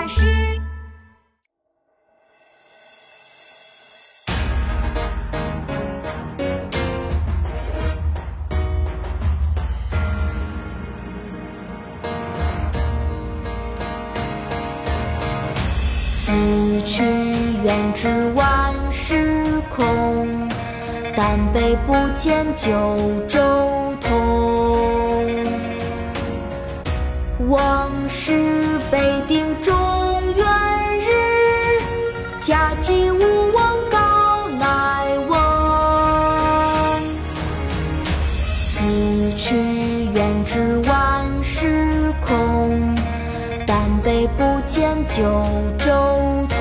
老师。思绪远至万事空，但悲不见九州同。往事北家祭无忘告乃翁。死去远知万事空，但悲不见九州同。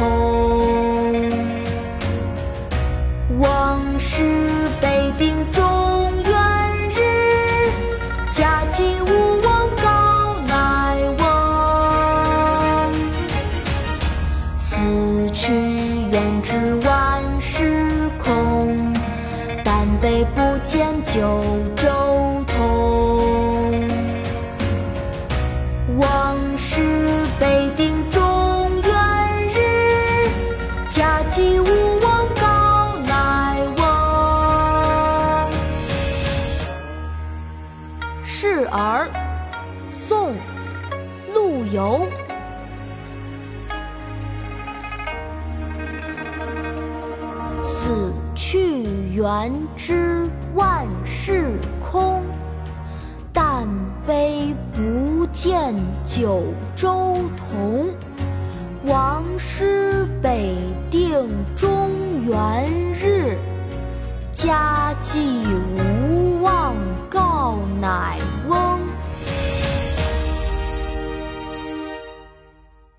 往事北定中原日，家祭无远至万事空，但悲不见九州同。往事北定中原日，家祭无忘告乃翁。示儿，宋·陆游。死去元知万事空，但悲不见九州同。王师北定中原日，家祭无